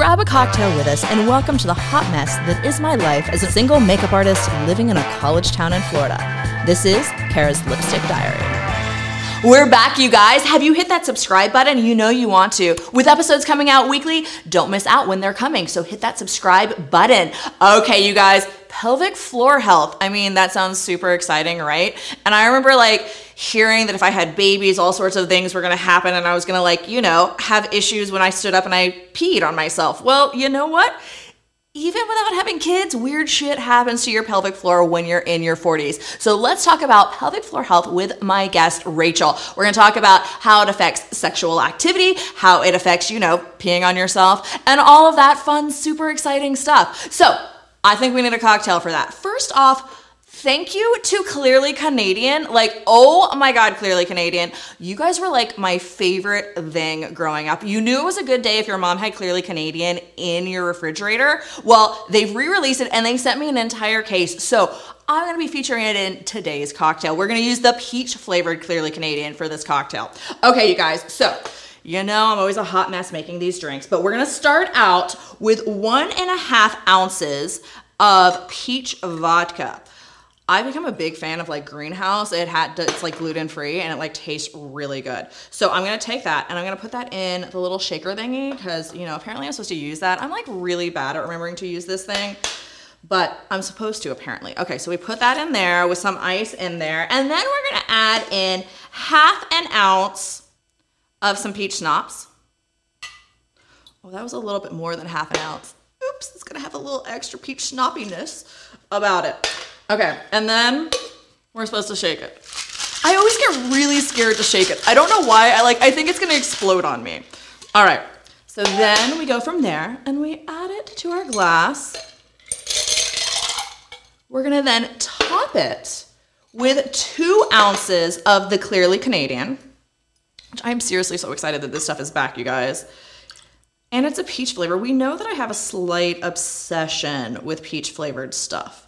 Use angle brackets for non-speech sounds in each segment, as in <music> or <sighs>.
Grab a cocktail with us and welcome to the hot mess that is my life as a single makeup artist living in a college town in Florida. This is Kara's Lipstick Diary. We're back, you guys. Have you hit that subscribe button? You know you want to. With episodes coming out weekly, don't miss out when they're coming. So hit that subscribe button. Okay, you guys, pelvic floor health. I mean, that sounds super exciting, right? And I remember like hearing that if I had babies, all sorts of things were gonna happen, and I was gonna like, you know, have issues when I stood up and I peed on myself. Well, you know what? even without having kids, weird shit happens to your pelvic floor when you're in your 40s. So let's talk about pelvic floor health with my guest, Rachel. We're gonna talk about how it affects sexual activity, how it affects, you know, peeing on yourself, and all of that fun, super exciting stuff. So I think we need a cocktail for that. First off, Thank you to Clearly Canadian. Like, oh my God, Clearly Canadian. You guys were like my favorite thing growing up. You knew it was a good day if your mom had Clearly Canadian in your refrigerator. Well, they've re released it and they sent me an entire case. So I'm gonna be featuring it in today's cocktail. We're gonna use the peach flavored Clearly Canadian for this cocktail. Okay, you guys, so. You know, I'm always a hot mess making these drinks, but we're gonna start out with one and a half ounces of peach vodka. I become a big fan of like greenhouse. It had it's like gluten free and it like tastes really good. So I'm gonna take that and I'm gonna put that in the little shaker thingy because you know apparently I'm supposed to use that. I'm like really bad at remembering to use this thing, but I'm supposed to apparently. Okay, so we put that in there with some ice in there, and then we're gonna add in half an ounce of some peach schnapps. Oh, that was a little bit more than half an ounce. Oops, it's gonna have a little extra peach schnappiness about it. Okay, and then we're supposed to shake it. I always get really scared to shake it. I don't know why. I like I think it's gonna explode on me. All right. So then we go from there and we add it to our glass. We're gonna then top it with two ounces of the Clearly Canadian. Which I'm seriously so excited that this stuff is back, you guys. And it's a peach flavor. We know that I have a slight obsession with peach flavored stuff.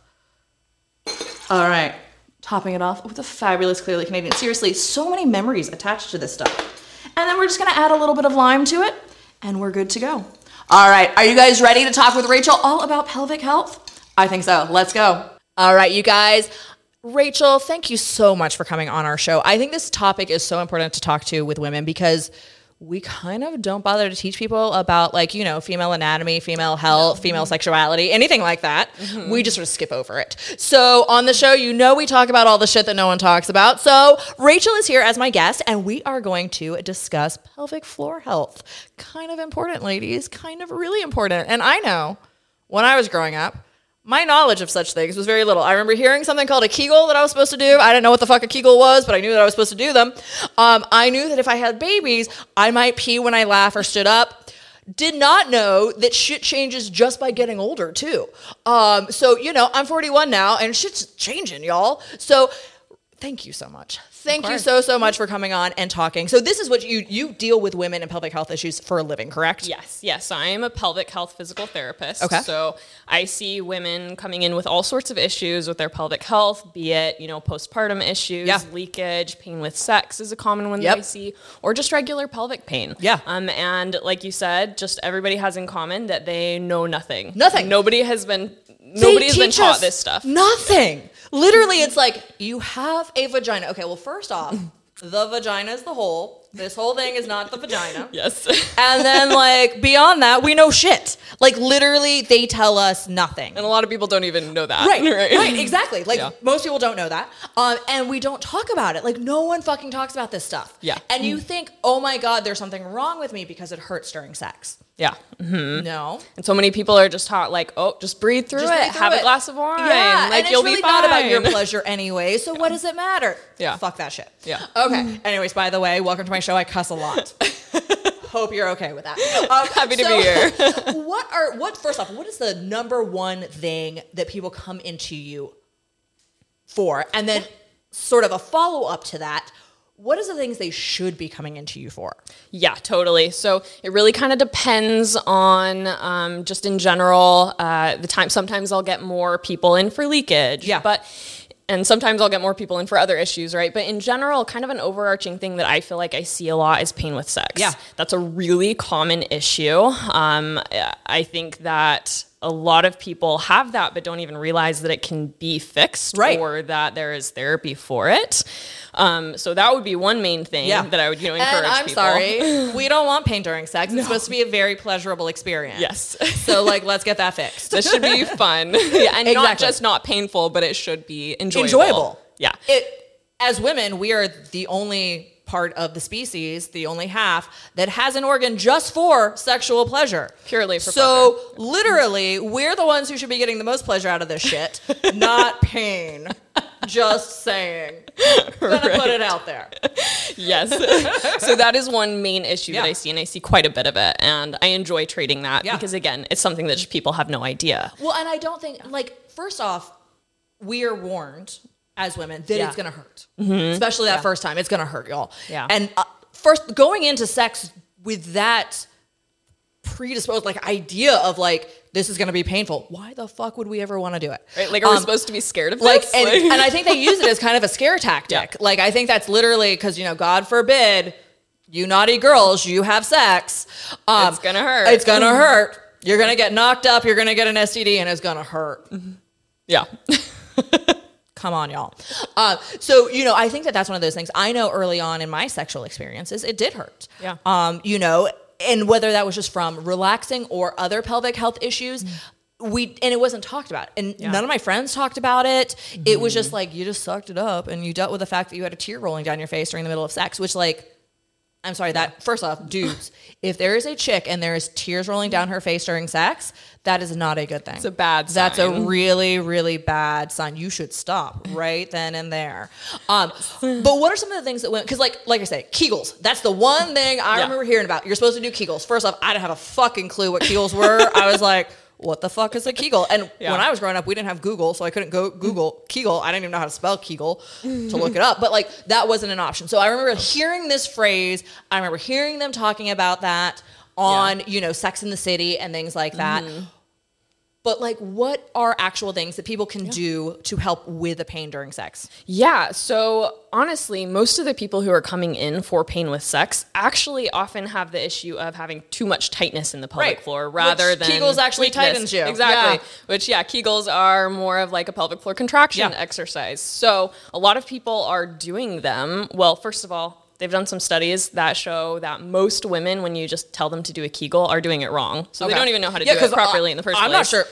All right, topping it off with a fabulous Clearly Canadian. Seriously, so many memories attached to this stuff. And then we're just gonna add a little bit of lime to it, and we're good to go. All right, are you guys ready to talk with Rachel all about pelvic health? I think so. Let's go. All right, you guys. Rachel, thank you so much for coming on our show. I think this topic is so important to talk to with women because we kind of don't bother to teach people about like you know female anatomy female health no. female sexuality anything like that. Mm-hmm. we just sort of skip over it. So on the show you know we talk about all the shit that no one talks about. So rachel is here as my guest and we are going to discuss pelvic floor health. Kind of important ladies. Kind of really important. And i know when i was growing up my knowledge of such things was very little. I remember hearing something called a Kegel that I was supposed to do. I didn't know what the fuck a Kegel was, but I knew that I was supposed to do them. Um, I knew that if I had babies, I might pee when I laugh or stood up. Did not know that shit changes just by getting older, too. Um, so, you know, I'm 41 now and shit's changing, y'all. So, thank you so much. Thank you so so much for coming on and talking. So this is what you you deal with women and pelvic health issues for a living, correct? Yes, yes. I am a pelvic health physical therapist. Okay. So I see women coming in with all sorts of issues with their pelvic health, be it you know postpartum issues, yeah. leakage, pain with sex is a common one yep. that I see, or just regular pelvic pain. Yeah. Um, and like you said, just everybody has in common that they know nothing. Nothing. Nobody has been. Nobody has been taught this stuff. Nothing. Literally, it's like you have a vagina. Okay, well, first off, the vagina is the hole. This whole thing is not the vagina. <laughs> Yes. and then, like, beyond that, we know shit. Like, literally, they tell us nothing. And a lot of people don't even know that. Right, <laughs> right, right exactly. Like, yeah. most people don't know that. Um, and we don't talk about it. Like, no one fucking talks about this stuff. Yeah. And you think, oh my God, there's something wrong with me because it hurts during sex. Yeah. Mm-hmm. No. And so many people are just taught like, oh, just breathe through just it. Breathe through have it. a glass of wine. Yeah. Like and you'll really be fine. not about your pleasure anyway. So yeah. what does it matter? Yeah. Fuck that shit. Yeah. Okay. Anyways, by the way, welcome to my show. I cuss a lot. <laughs> Hope you're okay with that. <laughs> Um, Happy to so, be here. <laughs> what are what? First off, what is the number one thing that people come into you for, and then sort of a follow up to that? What is the things they should be coming into you for? Yeah, totally. So it really kind of depends on um, just in general uh, the time. Sometimes I'll get more people in for leakage. Yeah, but and sometimes I'll get more people in for other issues, right? But in general, kind of an overarching thing that I feel like I see a lot is pain with sex. Yeah. That's a really common issue. Um, I think that a lot of people have that but don't even realize that it can be fixed Right. or that there is therapy for it. Um, so that would be one main thing that I would you know encourage and I'm people. sorry, <laughs> we don't want pain during sex. It's supposed to be a very pleasurable experience. Yes. <laughs> So like, let's get that fixed. This should be <laughs> fun. yeah, and not just not painful, but it should be enjoyable. enjoyable. Yeah. It as women, we are the only part of the species, the only half that has an organ just for sexual pleasure. Purely for pleasure. So literally, we're the ones who should be getting the most pleasure out of this shit, <laughs> not pain. Just saying. Gonna put it out there. Yes. <laughs> so that is one main issue that I see, and I see quite a bit of it. And I enjoy trading that Yeah. because, again, it's something that just people have no idea. Well, and I don't think like first off, we are warned as women that Yeah. it's gonna hurt, especially that first time. It's gonna hurt, y'all. Yeah. And uh, first, going into sex with that predisposed like idea of like this is gonna be painful. Why the fuck would we ever want to do it? Right? Like, are we Um, supposed to be scared of like this? and, and I think they use it as kind of a scare <laughs> tactic. Like I think that's literally because you know, God forbid, you naughty girls, you have sex. Um, It's gonna hurt. It's gonna hurt. You're gonna get knocked up. You're gonna get an STD, and it's gonna hurt. yeah. <laughs> Come on, y'all. Uh, so you know, I think that that's one of those things. I know early on in my sexual experiences, it did hurt. Yeah. Um, you know, and whether that was just from relaxing or other pelvic health issues. We and it wasn't talked about, and Yeah. none of my friends talked about it. It was just like you just sucked it up, and you dealt with the fact that you had a tear rolling down your face during the middle of sex, which like I'm sorry that first off, dudes, if there is a chick and there is tears rolling down her face during sex, that is not a good thing. It's a bad That's a really, really bad sign. You should stop right then and there. Um, <sighs> but what are some of the things that went? Because like, like I say, Kegels. That's the one thing I Yeah. remember hearing about. You're supposed to do Kegels. First off, I didn't have a fucking clue what Kegels were. I was like. What the fuck is a Kegel? And <laughs> Yeah. when I was growing up, we didn't have Google, so I couldn't go Google Kegel. I didn't even know how to spell Kegel to look it up. But like that wasn't an option. So I remember hearing this phrase. I remember hearing them talking about that on you know Sex in the City and things like that. Mm-hmm. But like, what are actual things that people can do to help with the pain during sex? Yeah. So honestly, most of the people who are coming in for pain with sex actually often have the issue of having too much tightness in the pelvic Right. floor rather Which than Kegels actually weakness. tightens you. Exactly. Yeah. Which yeah, Kegels are more of like a pelvic floor contraction Yeah. exercise. So a lot of people are doing them. Well, first of all. They've done some studies that show that most women, when you just tell them to do a Kegel, are doing it wrong. So they don't even know how to Yeah, do it properly I- in the first I'm place. not sure.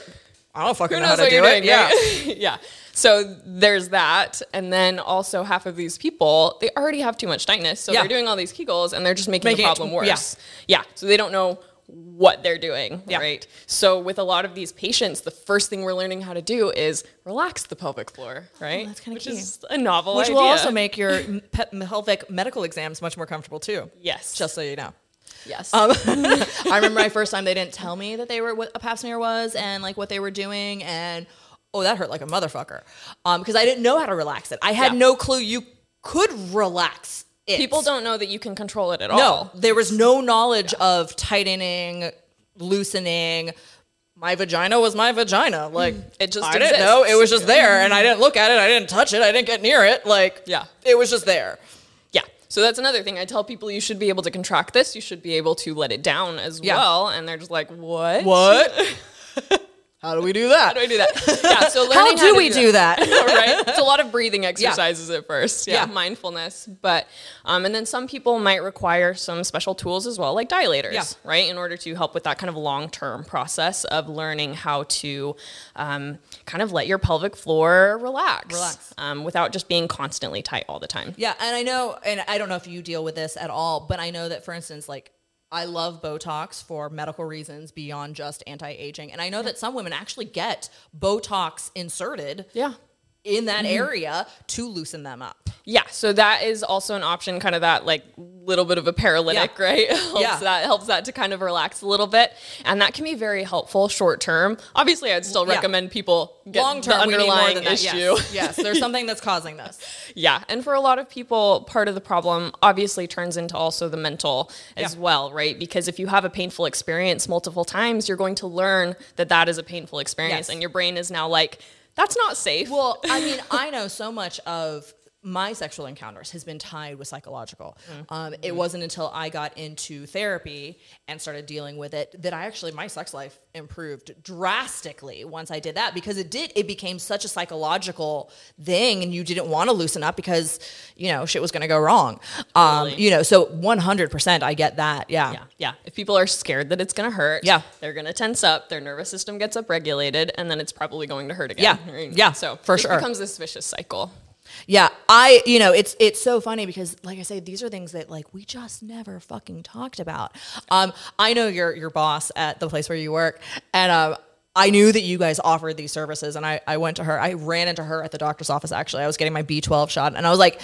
I don't fucking Who know how to what do you're it. doing? Yeah. right? <laughs> yeah. So there's that, and then also half of these people they already have too much tightness, so Yeah. they're doing all these Kegels, and they're just making, Making the problem yeah. worse. Yeah. So they don't know what they're doing, Yeah. right? So with a lot of these patients, the first thing we're learning how to do is relax the pelvic floor, right? Oh, that's kinda Which key. is a novel Which idea. will also make your <laughs> pelvic medical exams much more comfortable too. yes, Just so you know. yes. Um, <laughs> I remember my first time they didn't tell me that they were what a pap smear was and like what they were doing and oh that hurt like a motherfucker um, because I didn't know how to relax it. I had Yeah. no clue you could relax it. People don't know that you can control it at all. no. There was no knowledge of tightening, loosening. My vagina was my vagina. Like It just I didn't know. It was just there, and I didn't look at it. I didn't touch it. I didn't get near it. Like Yeah. it was just there. Yeah. So that's another thing. I tell people you should be able to contract this. You should be able to let it down as Yeah. well. And they're just like, what? What? <laughs> How do we do that? How do I do that? Yeah. So <laughs> How do to we do that? <laughs> right? <laughs> It's a lot of breathing exercises at first. Yeah. Yeah. Mindfulness. But, um, and then some people might require some special tools as well, like dilators, Yeah. right? In order to help with that kind of long term process of learning how to um, kind of let your pelvic floor relax. Relax. Um, without just being constantly tight all the time. Yeah, and I know, and I don't know if you deal with this at all, but I know that, for instance, like I love Botox for medical reasons beyond just anti-aging, and I know that some women actually get Botox inserted Yeah. In that mm-hmm. area to loosen them up. Yeah, so that is also an option, kind of that like little bit of a paralytic, Yeah. right? <laughs> helps Yeah. that helps that to kind of relax a little bit, and that can be very helpful short term. Obviously, I'd still Yeah. recommend people get Long term, the we need more underlying issue. Yes. yes, there's <laughs> something that's causing this. Yeah, and for a lot of people, part of the problem obviously turns into also the mental as Yeah. well, right? Because if you have a painful experience multiple times, you're going to learn that that is a painful experience, Yes. and your brain is now like, That's not safe. Well, I mean, <laughs> I know so much of my sexual encounters has been tied with psychological. Um, it wasn't until I got into therapy and started dealing with it that I actually my sex life improved drastically once I did that because it did it became such a psychological thing and you didn't want to loosen up because you know shit was going to go wrong. Um, you know, so 100% I get that. Yeah. yeah, yeah. If people are scared that it's going to hurt, Yeah. they're going to tense up. Their nervous system gets upregulated, and then it's probably going to hurt again. Yeah. right? Yeah, So for it sure. becomes this vicious cycle. Yeah, I you know it's it's so funny because like I say these are things that like we just never fucking talked about. Um, I know your your boss at the place where you work, and um, I knew that you guys offered these services, and I I went to her. I ran into her at the doctor's office. Actually, I was getting my B twelve shot, and I was like.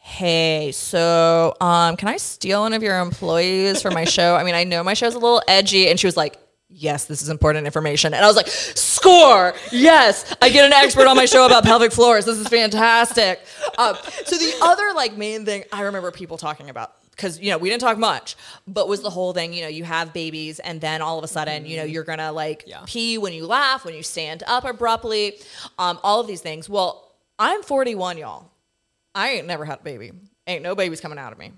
Hey, so um, can I steal one of your employees for my show? I mean, I know my show's a little edgy, and she was like, yes, this is important information. And I was like, score, yes, I get an expert on my show about pelvic floors. This is fantastic. Um, so the other like main thing I remember people talking about because you know we didn't talk much, but was the whole thing. You know, you have babies, and then all of a sudden, you know, you're gonna like Yeah. pee when you laugh, when you stand up abruptly, um, all of these things. Well, I'm 41, y'all. I ain't never had a baby. Ain't no babies coming out of me.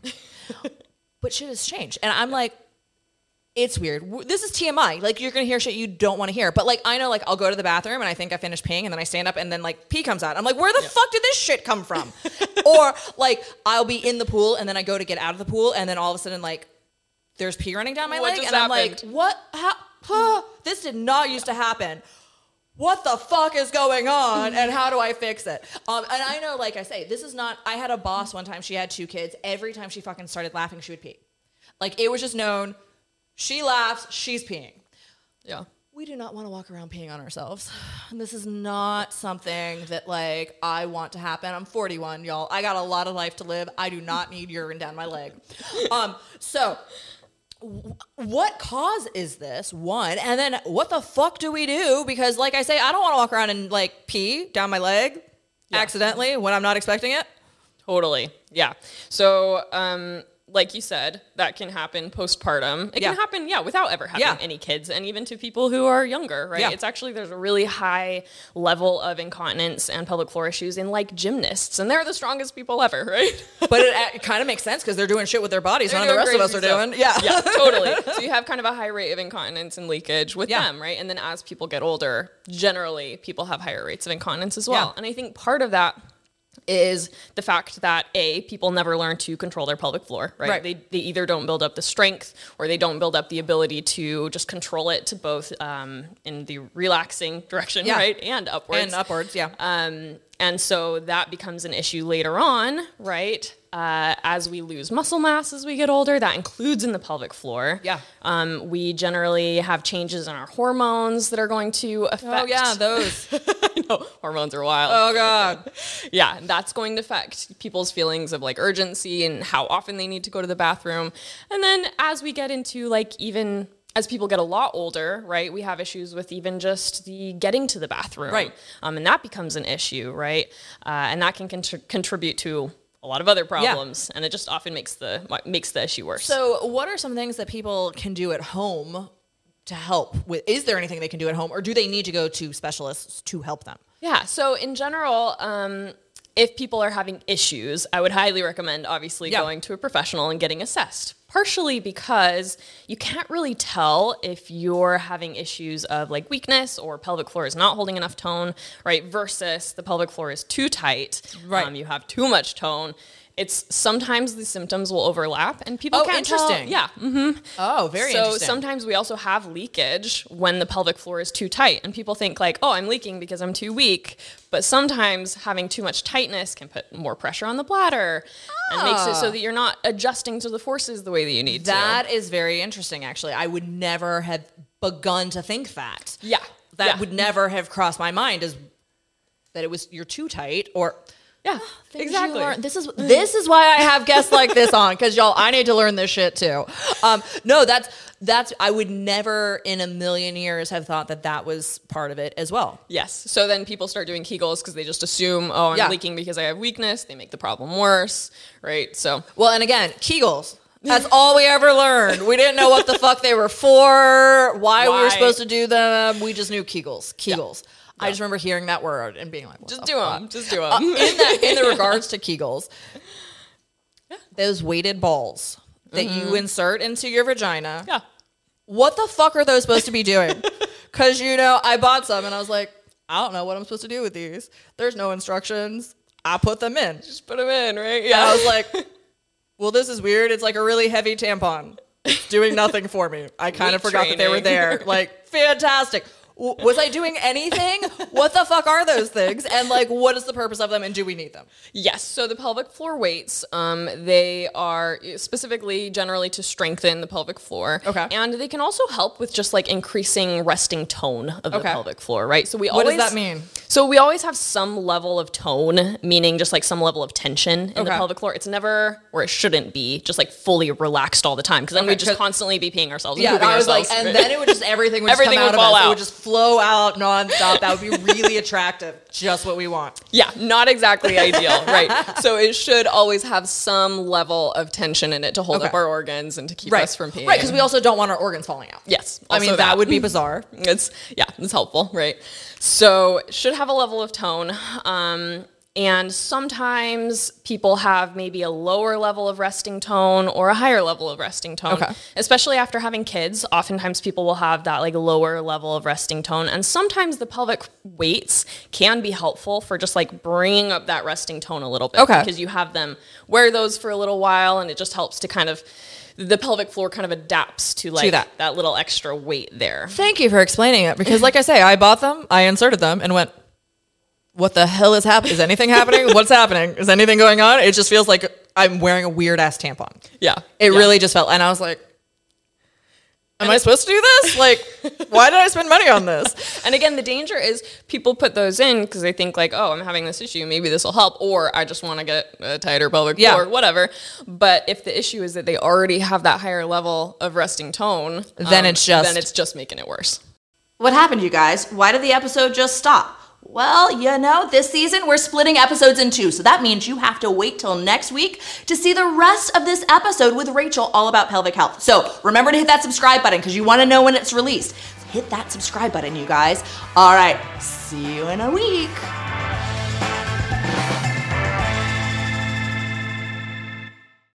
<laughs> but shit has changed, and I'm like, it's weird. This is TMI. Like you're gonna hear shit you don't want to hear. But like I know, like I'll go to the bathroom and I think I finished peeing, and then I stand up and then like pee comes out. I'm like, where the fuck did this shit come from? <laughs> or like I'll be in the pool and then I go to get out of the pool, and then all of a sudden like there's pee running down my What leg, and I'm like, what? How? huh, <gasps> this did not used to happen. What the fuck is going on, and how do I fix it? Um, and I know, like I say, this is not. I had a boss one time. She had two kids. Every time she fucking started laughing, she would pee. Like it was just known. She laughs, she's peeing. Yeah. We do not want to walk around peeing on ourselves. And this is not something that like I want to happen. I'm 41, y'all. I got a lot of life to live. I do not need urine down my leg. Um, so what cause is this? One, and then what the fuck do we do? Because like I say, I don't want to walk around and like pee down my leg accidentally when I'm not expecting it. Totally. Yeah. So, um, like you said, that can happen postpartum. It Yeah. can happen, yeah, without ever having Yeah. any kids, and even to people who are younger, right? Yeah. It's actually there's a really high level of incontinence and pelvic floor issues in like gymnasts, and they're the strongest people ever, <laughs> right? But it, it kind of makes sense because they're doing shit with their bodies. They're None of the rest of us are doing. Yeah. yeah, totally. <laughs> So you have kind of a high rate of incontinence and leakage with them, right? And then as people get older, generally people have higher rates of incontinence as well. And I think part of that is the fact that a people never learn to control their pelvic floor right, Right. They, they either don't build up the strength or they don't build up the ability to just control it to both um, in the relaxing direction Yeah. right and upwards and upwards. Yeah. um, and so that becomes an issue later on, right? Uh, as we lose muscle mass as we get older, that includes in the pelvic floor. Yeah. Um, we generally have changes in our hormones that are going to affect. oh yeah, those. <laughs> I know hormones are wild. Oh god. <laughs> Yeah, that's going to affect people's feelings of like urgency and how often they need to go to the bathroom. And then as we get into like even as people get a lot older, right, we have issues with even just the getting to the bathroom. Right. Um, and that becomes an issue, right? Uh, and that can contr- contribute to a lot of other problems. yeah. And it just often makes the makes the issue worse. So, what are some things that people can do at home to help with? Is there anything they can do at home, or do they need to go to specialists to help them? Yeah. So in general, um, if people are having issues, I would highly recommend obviously Yeah. going to a professional and getting assessed. Partially because you can't really tell if you're having issues of like weakness or pelvic floor is not holding enough tone, right? Versus the pelvic floor is too tight. Right. Um, you have too much tone. It's sometimes the symptoms will overlap and people Oh, can't tell- interesting. Yeah. mhm. Oh, very so interesting. So sometimes we also have leakage when the pelvic floor is too tight and people think like oh i'm leaking because i'm too weak but sometimes having too much tightness can put more pressure on the bladder and makes it so that you're not adjusting to the forces the way that you need to that is very interesting. Actually, I would never have begun to think that. yeah That yeah. would never have crossed my mind as that it was you're too tight or yeah Things you exactly This is this is why I have guests like this on because y'all, I need to learn this shit too. Um, no, that's that's I would never in a million years have thought that that was part of it as well. yes so then people start doing kegels because they just assume oh i'm Yeah. leaking because i have weakness they make the problem worse right so Well, and again, Kegels. That's all we ever learned. We didn't know what the fuck they were for, why, we were supposed to do them. We just knew Kegels. Kegels. I just remember hearing that word and being like, what Just the do fuck? them. Just do them. Uh, in that, in the <laughs> regards to Kegels, those weighted balls that you insert into your vagina. yeah. What the fuck are those supposed to be doing? <laughs> Because you know, I bought some and I was like, I don't know what I'm supposed to do with these. There's no instructions. I put them in. Just put them in, right? And I was like, <laughs> well, this is weird. It's like a really heavy tampon. It's doing nothing for me. I kind of forgot that they were training. there. Like, fantastic. Was I doing anything? What the fuck are those things? And like, what is the purpose of them? And do we need them? Yes. So the pelvic floor weights, um, they are specifically generally to strengthen the pelvic floor. Okay. And they can also help with just like increasing resting tone of the pelvic floor, right? So we What always does that mean? So we always have some level of tone, meaning just like some level of tension in the pelvic floor. It's never, or it shouldn't be, just like fully relaxed all the time, because then Okay, we'd just constantly be peeing ourselves. and Yeah, I was like, and then it would just everything would Everything just would out fall of us. It out. would just flow out nonstop. That would be really attractive. Just what we want. Yeah, not exactly ideal, <laughs> right? So it should always have some level of tension in it to hold Okay. up our organs and to keep Right, us from peeing. right. Because we also don't want our organs falling out. yes, I mean also that would be bizarre. it's yeah, it's helpful, right? So should have a level of tone. Um, and sometimes people have maybe a lower level of resting tone or a higher level of resting tone. Okay. Especially after having kids, oftentimes people will have that like lower level of resting tone. And sometimes the pelvic weights can be helpful for just like bringing up that resting tone a little bit. Okay. Because you have them wear those for a little while and it just helps to kind of the pelvic floor kind of adapts to like that. that little extra weight there. Thank you for explaining it because, like I say, I bought them, I inserted them, and went, "What the hell is happening? Is anything happening? <laughs> What's happening? Is anything going on?" It just feels like I'm wearing a weird ass tampon. Yeah. It Yeah. really just felt, and I was like, "Am I supposed to do this? Like, why did I spend money on this?" <laughs> And again, the danger is people put those in because they think like, oh, I'm having this issue, maybe this will help, or I just want to get a tighter pelvic Yeah. floor, whatever. But if the issue is that they already have that higher level of resting tone, Then um, it's just- then it's just making it worse. What happened, you guys? Why did the episode just stop? Well, you know, this season we're splitting episodes in two, so that means you have to wait till next week to see the rest of this episode with Rachel all about pelvic health. So remember to hit that subscribe button because you want to know when it's released. Hit that subscribe button, you guys. All right, see you in a week.